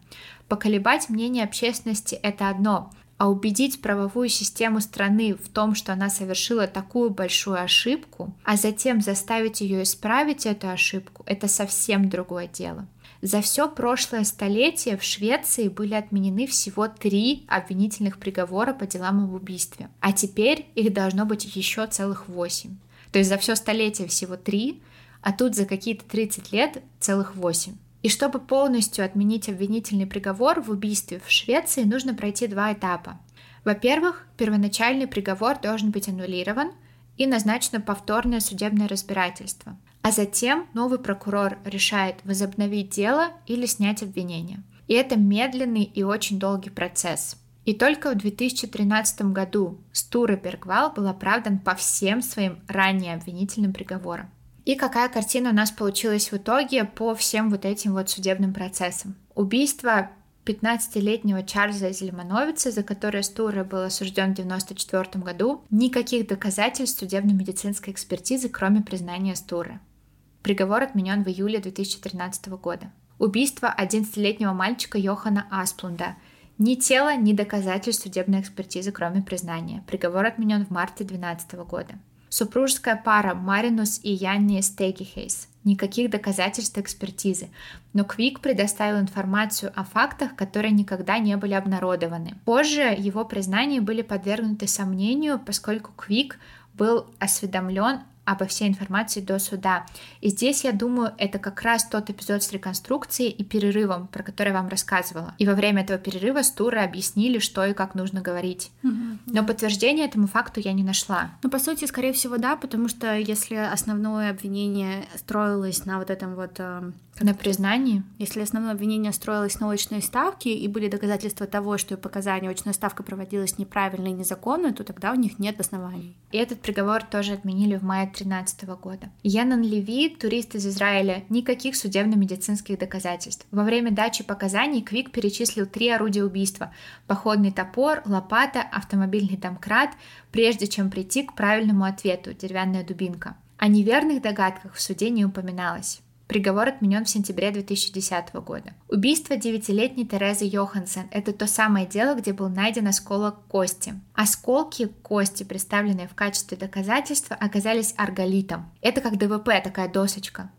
Поколебать мнение общественности — это одно, а убедить правовую систему страны в том, что она совершила такую большую ошибку, а затем заставить ее исправить эту ошибку, это совсем другое дело. За все прошлое столетие в Швеции были отменены всего три обвинительных приговора по делам об убийстве, а теперь их должно быть еще целых восемь. То есть за все столетие всего три, а тут за какие-то 30 лет целых восемь. И чтобы полностью отменить обвинительный приговор в убийстве в Швеции, нужно пройти два этапа. Во-первых, первоначальный приговор должен быть аннулирован и назначено повторное судебное разбирательство. А затем новый прокурор решает возобновить дело или снять обвинение. И это медленный и очень долгий процесс. И только в 2013 году Стура Бергвал был оправдан по всем своим ранее обвинительным приговорам. И какая картина у нас получилась в итоге по всем вот этим вот судебным процессам? Убийство 15-летнего Чарльза Зельмановица, за которое Стура был осужден в 1994 году, никаких доказательств судебно-медицинской экспертизы, кроме признания Стуры. Приговор отменен в июле 2013 года. Убийство 11-летнего мальчика Йохана Асплунда. Ни тело, ни доказательств судебной экспертизы, кроме признания. Приговор отменен в марте 2012 года. Супружеская пара Маринус и Янни Стегихейс. Никаких доказательств экспертизы. Но Квик предоставил информацию о фактах, которые никогда не были обнародованы. Позже его признания были подвергнуты сомнению, поскольку Квик был осведомлен обо всей информации до суда. И здесь, я думаю, это как раз тот эпизод с реконструкцией и перерывом, про который я вам рассказывала. И во время этого перерыва Стуры объяснили, что и как нужно говорить. Угу, Но подтверждения этому факту я не нашла. Ну, по сути, скорее всего, да, потому что если основное обвинение строилось на вот этом вот э, на признании? Если основное обвинение строилось на очной ставке и были доказательства того, что показания очная ставка проводилась неправильно и незаконно, то тогда у них нет оснований. И этот приговор тоже отменили в мае 2013 года. Янан Леви, турист из Израиля, никаких судебно-медицинских доказательств. Во время дачи показаний Квик перечислил три орудия убийства – походный топор, лопата, автомобильный домкрат, прежде чем прийти к правильному ответу – деревянная дубинка. О неверных догадках в суде не упоминалось. Приговор отменен в сентябре 2010 года. Убийство девятилетней Терезы Йоханссон – это то самое дело, где был найден осколок кости. Осколки кости, представленные в качестве доказательства, оказались арголитом. Это как ДВП, такая досочка.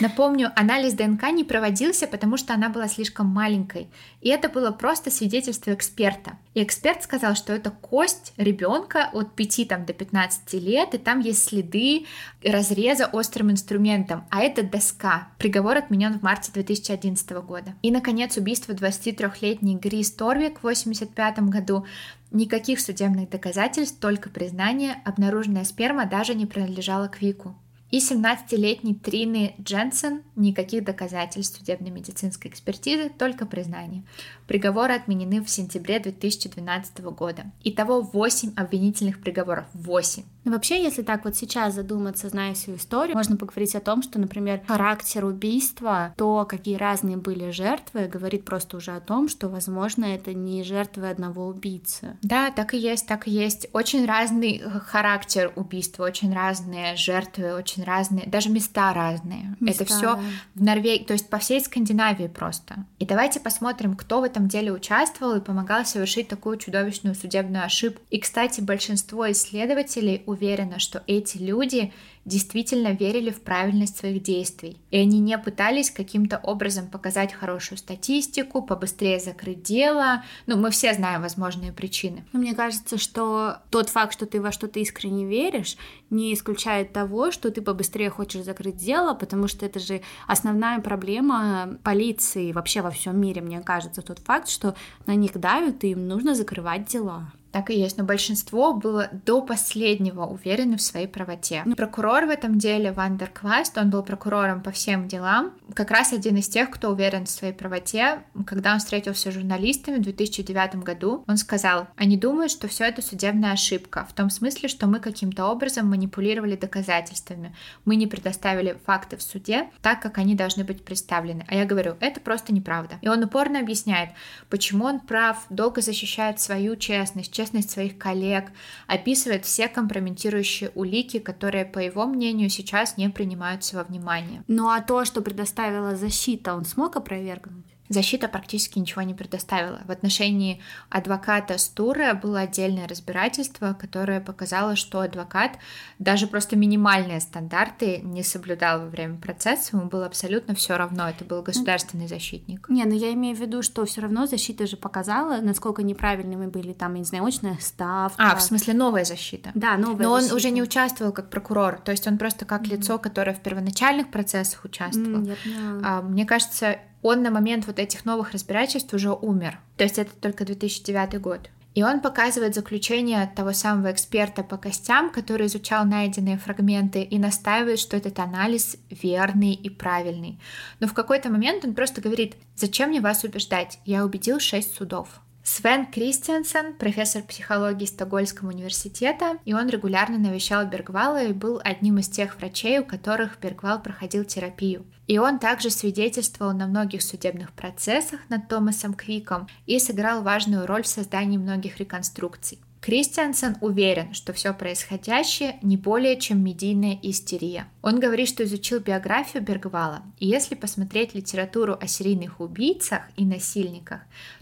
Напомню, анализ ДНК не проводился, потому что она была слишком маленькой. И это было просто свидетельство эксперта. И эксперт сказал, что это кость ребенка от 5 там, до 15 лет, и там есть следы разреза острым инструментом, а это доска. Приговор отменен в марте 2011 года. И, наконец, убийство 23-летней Грис Торвик в 1985 году. Никаких судебных доказательств, только признание, обнаруженная сперма даже не принадлежала Квику. И 17-летней Трины Дженсен никаких доказательств судебно-медицинской экспертизы, только признание. Приговоры отменены в сентябре 2012 года. Итого 8 обвинительных приговоров. 8. Ну, вообще, если так вот сейчас задуматься, зная всю историю, можно поговорить о том, что, например, характер убийства, то, какие разные были жертвы, говорит просто уже о том, что, возможно, это не жертвы одного убийцы. Да, так и есть, так и есть. Очень разный характер убийства, очень разные жертвы, очень разные, даже места разные. Места, это все да. в Норвегии, то есть по всей Скандинавии просто. И давайте посмотрим, кто в этом деле участвовал и помогал совершить такую чудовищную судебную ошибку. И, кстати, большинство исследователей уверено, что эти люди действительно верили в правильность своих действий. И они не пытались каким-то образом показать хорошую статистику, побыстрее закрыть дело. Ну, мы все знаем возможные причины. Но мне кажется, что тот факт, что ты во что-то искренне веришь, не исключает того, что ты побыстрее хочешь закрыть дело, потому что это же основная проблема полиции вообще во всем мире, мне кажется, тот факт, что на них давят, и им нужно закрывать дела. Так и есть, но большинство было до последнего уверены в своей правоте. Прокурор в этом деле, Вандер Кваст, он был прокурором по всем делам, как раз один из тех, кто уверен в своей правоте. Когда он встретился с журналистами в 2009 году, он сказал, они думают, что все это судебная ошибка, в том смысле, что мы каким-то образом манипулировали доказательствами, мы не предоставили факты в суде так, как они должны быть представлены. А я говорю, это просто неправда. И он упорно объясняет, почему он прав, долго защищает свою честность, честность своих коллег, описывает все компрометирующие улики, которые, по его мнению, сейчас не принимаются во внимание. Ну а то, что предоставила защита, он смог опровергнуть? Защита практически ничего не предоставила. В отношении адвоката Стура было отдельное разбирательство, которое показало, что адвокат даже просто минимальные стандарты не соблюдал во время процесса, ему было абсолютно все равно, это был государственный защитник. Не, ну я имею в виду, что все равно защита же показала, насколько неправильными были там, я не знаю, очная ставка. А, в смысле новая защита? Да, новая Но защита. он уже не участвовал как прокурор, то есть он просто как mm-hmm. лицо, которое в первоначальных процессах участвовал. Mm, нет, а, мне кажется, он на момент вот этих новых разбирательств уже умер. То есть это только 2009 год. И он показывает заключение того самого эксперта по костям, который изучал найденные фрагменты и настаивает, что этот анализ верный и правильный. Но в какой-то момент он просто говорит, зачем мне вас убеждать, я убедил шесть судов. Свен Кристиансен, профессор психологии Стокгольмского университета, и он регулярно навещал Бергвала и был одним из тех врачей, у которых Бергвал проходил терапию. И он также свидетельствовал на многих судебных процессах над Томасом Квиком и сыграл важную роль в создании многих реконструкций. Кристиансен уверен, что все происходящее не более чем медийная истерия. Он говорит, что изучил биографию Бергвала, и если посмотреть литературу о серийных убийцах и насильниках,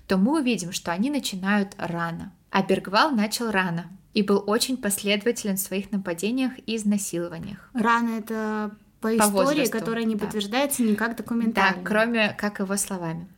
то мы увидим, что они начинают рано. А Бергвал начал рано и был очень последователен в своих нападениях и изнасилованиях. Рано это по, по истории, возрасту, которая не да. подтверждается никак документально. Да, кроме как его словами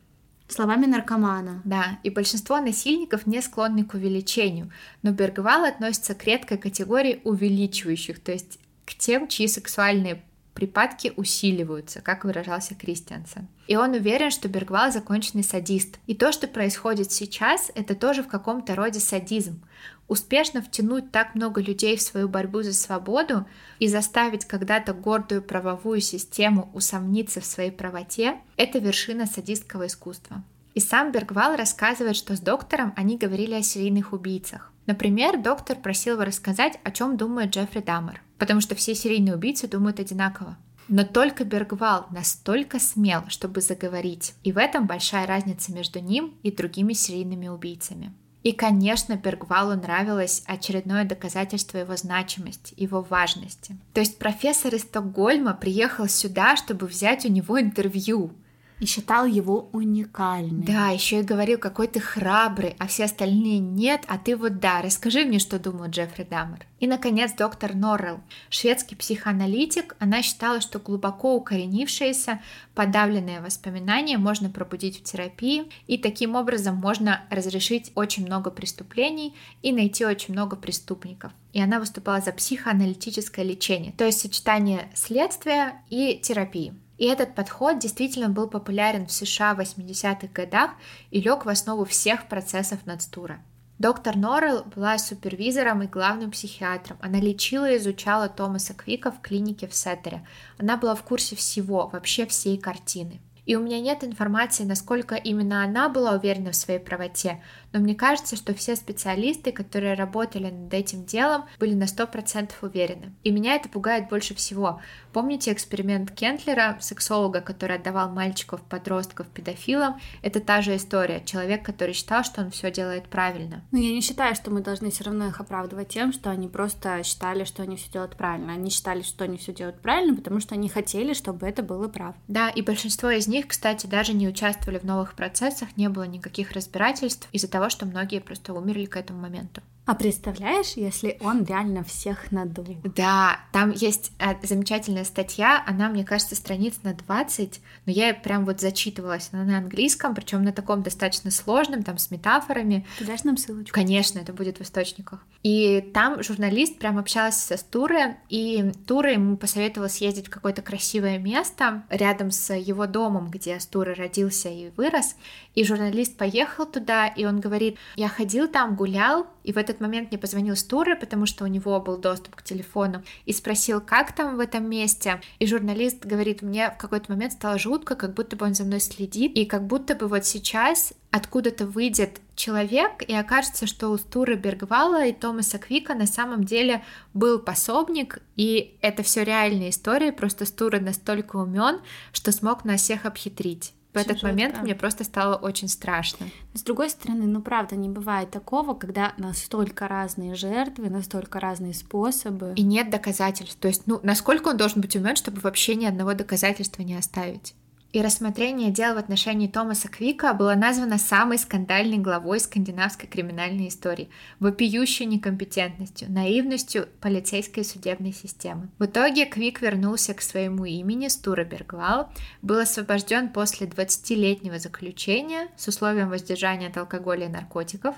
словами наркомана. Да, и большинство насильников не склонны к увеличению, но Бергвал относится к редкой категории увеличивающих, то есть к тем, чьи сексуальные припадки усиливаются, как выражался Кристиансен. И он уверен, что Бергвал законченный садист. И то, что происходит сейчас, это тоже в каком-то роде садизм. Успешно втянуть так много людей в свою борьбу за свободу и заставить когда-то гордую правовую систему усомниться в своей правоте – это вершина садистского искусства. И сам Бергвал рассказывает, что с доктором они говорили о серийных убийцах. Например, доктор просил его рассказать, о чем думает Джеффри Даммер, потому что все серийные убийцы думают одинаково. Но только Бергвал настолько смел, чтобы заговорить, и в этом большая разница между ним и другими серийными убийцами. И, конечно, Бергвалу нравилось очередное доказательство его значимости, его важности. То есть профессор из Стокгольма приехал сюда, чтобы взять у него интервью. И считал его уникальным. Да, еще и говорил, какой ты храбрый, а все остальные нет, а ты вот да. Расскажи мне, что думал Джеффри Даммер. И, наконец, доктор Норрелл, шведский психоаналитик, она считала, что глубоко укоренившиеся, подавленные воспоминания можно пробудить в терапии, и таким образом можно разрешить очень много преступлений и найти очень много преступников. И она выступала за психоаналитическое лечение, то есть сочетание следствия и терапии. И этот подход действительно был популярен в США в 80-х годах и лег в основу всех процессов Нацтура. Доктор Норрелл была супервизором и главным психиатром. Она лечила и изучала Томаса Квика в клинике в Сеттере. Она была в курсе всего, вообще всей картины. И у меня нет информации, насколько именно она была уверена в своей правоте, но мне кажется, что все специалисты, которые работали над этим делом, были на 100% уверены. И меня это пугает больше всего. Помните эксперимент Кентлера, сексолога, который отдавал мальчиков, подростков педофилам? Это та же история. Человек, который считал, что он все делает правильно. Но я не считаю, что мы должны все равно их оправдывать тем, что они просто считали, что они все делают правильно. Они считали, что они все делают правильно, потому что они хотели, чтобы это было прав. Да, и большинство из них, кстати, даже не участвовали в новых процессах, не было никаких разбирательств из-за того, того, что многие просто умерли к этому моменту. А представляешь, если он реально всех надул? Да, там есть э, замечательная статья, она, мне кажется, страниц на 20, но я прям вот зачитывалась, она на английском, причем на таком достаточно сложном, там с метафорами. Ты дашь нам ссылочку? Конечно, это будет в источниках. И там журналист прям общался с Туре, и Тура ему посоветовала съездить в какое-то красивое место рядом с его домом, где Стура родился и вырос. И журналист поехал туда, и он говорит, я ходил там, гулял, и в этот момент мне позвонил Стура, потому что у него был доступ к телефону, и спросил, как там в этом месте. И журналист говорит, мне в какой-то момент стало жутко, как будто бы он за мной следит, и как будто бы вот сейчас откуда-то выйдет человек, и окажется, что у Стуры Бергвала и Томаса Квика на самом деле был пособник, и это все реальная история, просто Стура настолько умен, что смог нас всех обхитрить. В этот Сюжет, момент мне просто стало очень страшно. С другой стороны, ну правда, не бывает такого, когда настолько разные жертвы, настолько разные способы. И нет доказательств. То есть, ну, насколько он должен быть умен, чтобы вообще ни одного доказательства не оставить? И рассмотрение дел в отношении Томаса Квика было названо самой скандальной главой скандинавской криминальной истории, вопиющей некомпетентностью, наивностью полицейской судебной системы. В итоге Квик вернулся к своему имени Стура Бергвал, был освобожден после 20-летнего заключения с условием воздержания от алкоголя и наркотиков,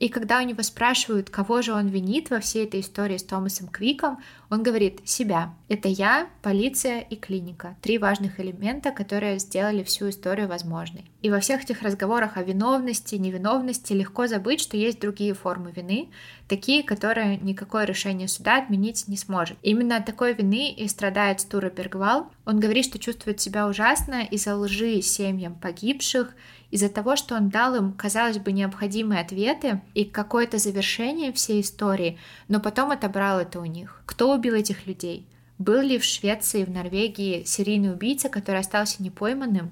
и когда у него спрашивают, кого же он винит во всей этой истории с Томасом Квиком, он говорит «себя». Это я, полиция и клиника. Три важных элемента, которые сделали всю историю возможной. И во всех этих разговорах о виновности, невиновности легко забыть, что есть другие формы вины, такие, которые никакое решение суда отменить не сможет. Именно от такой вины и страдает Стура Бергвал. Он говорит, что чувствует себя ужасно из-за лжи семьям погибших, из-за того, что он дал им, казалось бы, необходимые ответы и какое-то завершение всей истории, но потом отобрал это у них. Кто убил этих людей? Был ли в Швеции, в Норвегии серийный убийца, который остался непойманным?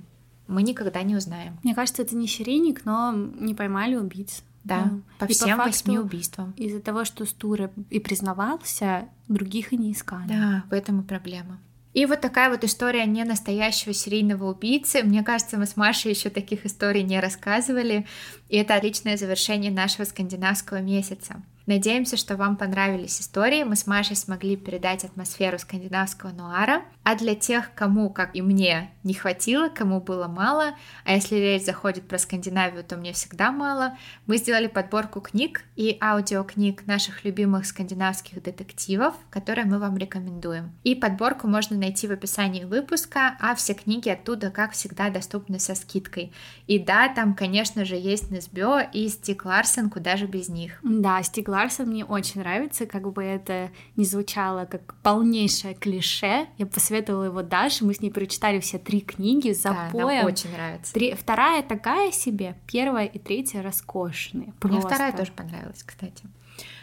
Мы никогда не узнаем. Мне кажется, это не серийник, но не поймали убийц. Да, да. по всем по восьми убийствам. Из-за того, что Стура и признавался, других и не искали. Да, в этом и проблема. И вот такая вот история не настоящего серийного убийцы. Мне кажется, мы с Машей еще таких историй не рассказывали. И это отличное завершение нашего скандинавского месяца. Надеемся, что вам понравились истории. Мы с Машей смогли передать атмосферу скандинавского нуара. А для тех, кому, как и мне, не хватило, кому было мало, а если речь заходит про Скандинавию, то мне всегда мало, мы сделали подборку книг и аудиокниг наших любимых скандинавских детективов, которые мы вам рекомендуем. И подборку можно найти в описании выпуска, а все книги оттуда, как всегда, доступны со скидкой. И да, там, конечно же, есть Несбё и Стик Ларсен, куда же без них. Да, Стик Ларсон мне очень нравится, как бы это не звучало как полнейшее клише. Я посоветовала его Даше, мы с ней прочитали все три книги за да, поем. Нам очень нравится. Три... Вторая такая себе, первая и третья роскошные. Просто. Мне вторая тоже понравилась, кстати.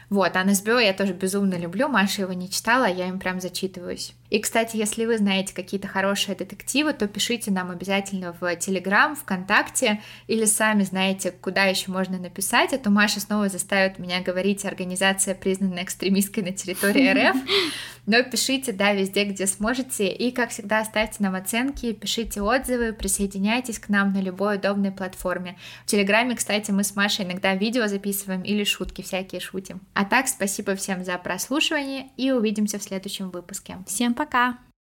Вот, а НСБО я тоже безумно люблю, Маша его не читала, я им прям зачитываюсь. И, кстати, если вы знаете какие-то хорошие детективы, то пишите нам обязательно в Телеграм, ВКонтакте, или сами знаете, куда еще можно написать, а то Маша снова заставит меня говорить «Организация, признанная экстремистской на территории РФ». Но пишите, да, везде, где сможете. И, как всегда, ставьте нам оценки, пишите отзывы, присоединяйтесь к нам на любой удобной платформе. В Телеграме, кстати, мы с Машей иногда видео записываем или шутки всякие шутим. А так, спасибо всем за прослушивание и увидимся в следующем выпуске. Всем пока! pra cá.